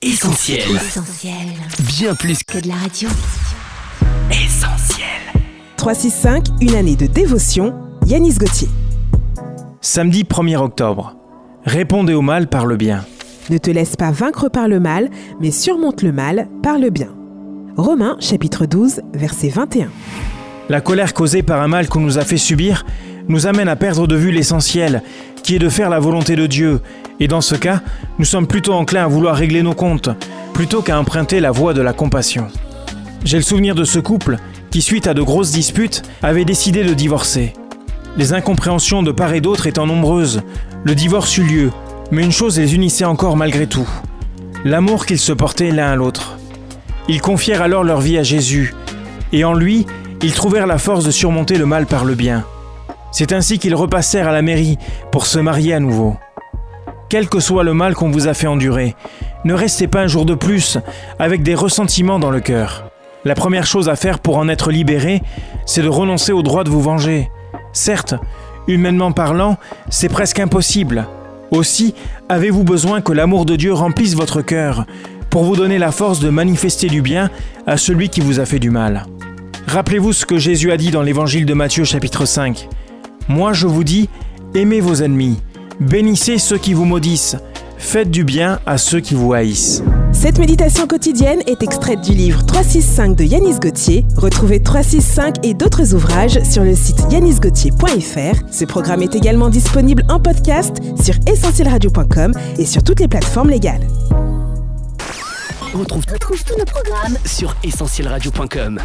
Essentiel. Essentiel. Bien plus Que de la radio. qu'essentiel. 365, une année de dévotion, Yanis Gauthier. Samedi 1er octobre. Répondez au mal par le bien. Ne te laisse pas vaincre par le mal, mais surmonte le mal par le bien. Romains chapitre 12, verset 21. La colère causée par un mal qu'on nous a fait subir nous amène à perdre de vue l'essentiel, qui est de faire la volonté de Dieu. Et dans ce cas, nous sommes plutôt enclins à vouloir régler nos comptes, plutôt qu'à emprunter la voie de la compassion. J'ai le souvenir de ce couple qui, suite à de grosses disputes, avait décidé de divorcer. Les incompréhensions de part et d'autre étant nombreuses, le divorce eut lieu, mais une chose les unissait encore malgré tout. L'amour qu'ils se portaient l'un à l'autre. Ils confièrent alors leur vie à Jésus, et en lui, ils trouvèrent la force de surmonter le mal par le bien. C'est ainsi qu'ils repassèrent à la mairie pour se marier à nouveau. Quel que soit le mal qu'on vous a fait endurer, ne restez pas un jour de plus avec des ressentiments dans le cœur. La première chose à faire pour en être libéré, c'est de renoncer au droit de vous venger. Certes, humainement parlant, c'est presque impossible. Aussi, avez-vous besoin que l'amour de Dieu remplisse votre cœur pour vous donner la force de manifester du bien à celui qui vous a fait du mal? Rappelez-vous ce que Jésus a dit dans l'évangile de Matthieu chapitre 5. Moi je vous dis, aimez vos ennemis, bénissez ceux qui vous maudissent, faites du bien à ceux qui vous haïssent. Cette méditation quotidienne est extraite du livre 365 de Yanis Gauthier. Retrouvez 365 et d'autres ouvrages sur le site yanisgauthier.fr. Ce programme est également disponible en podcast sur essentielradio.com et sur toutes les plateformes légales. On retrouve, Retrouve tous nos programmes sur essentielradio.com.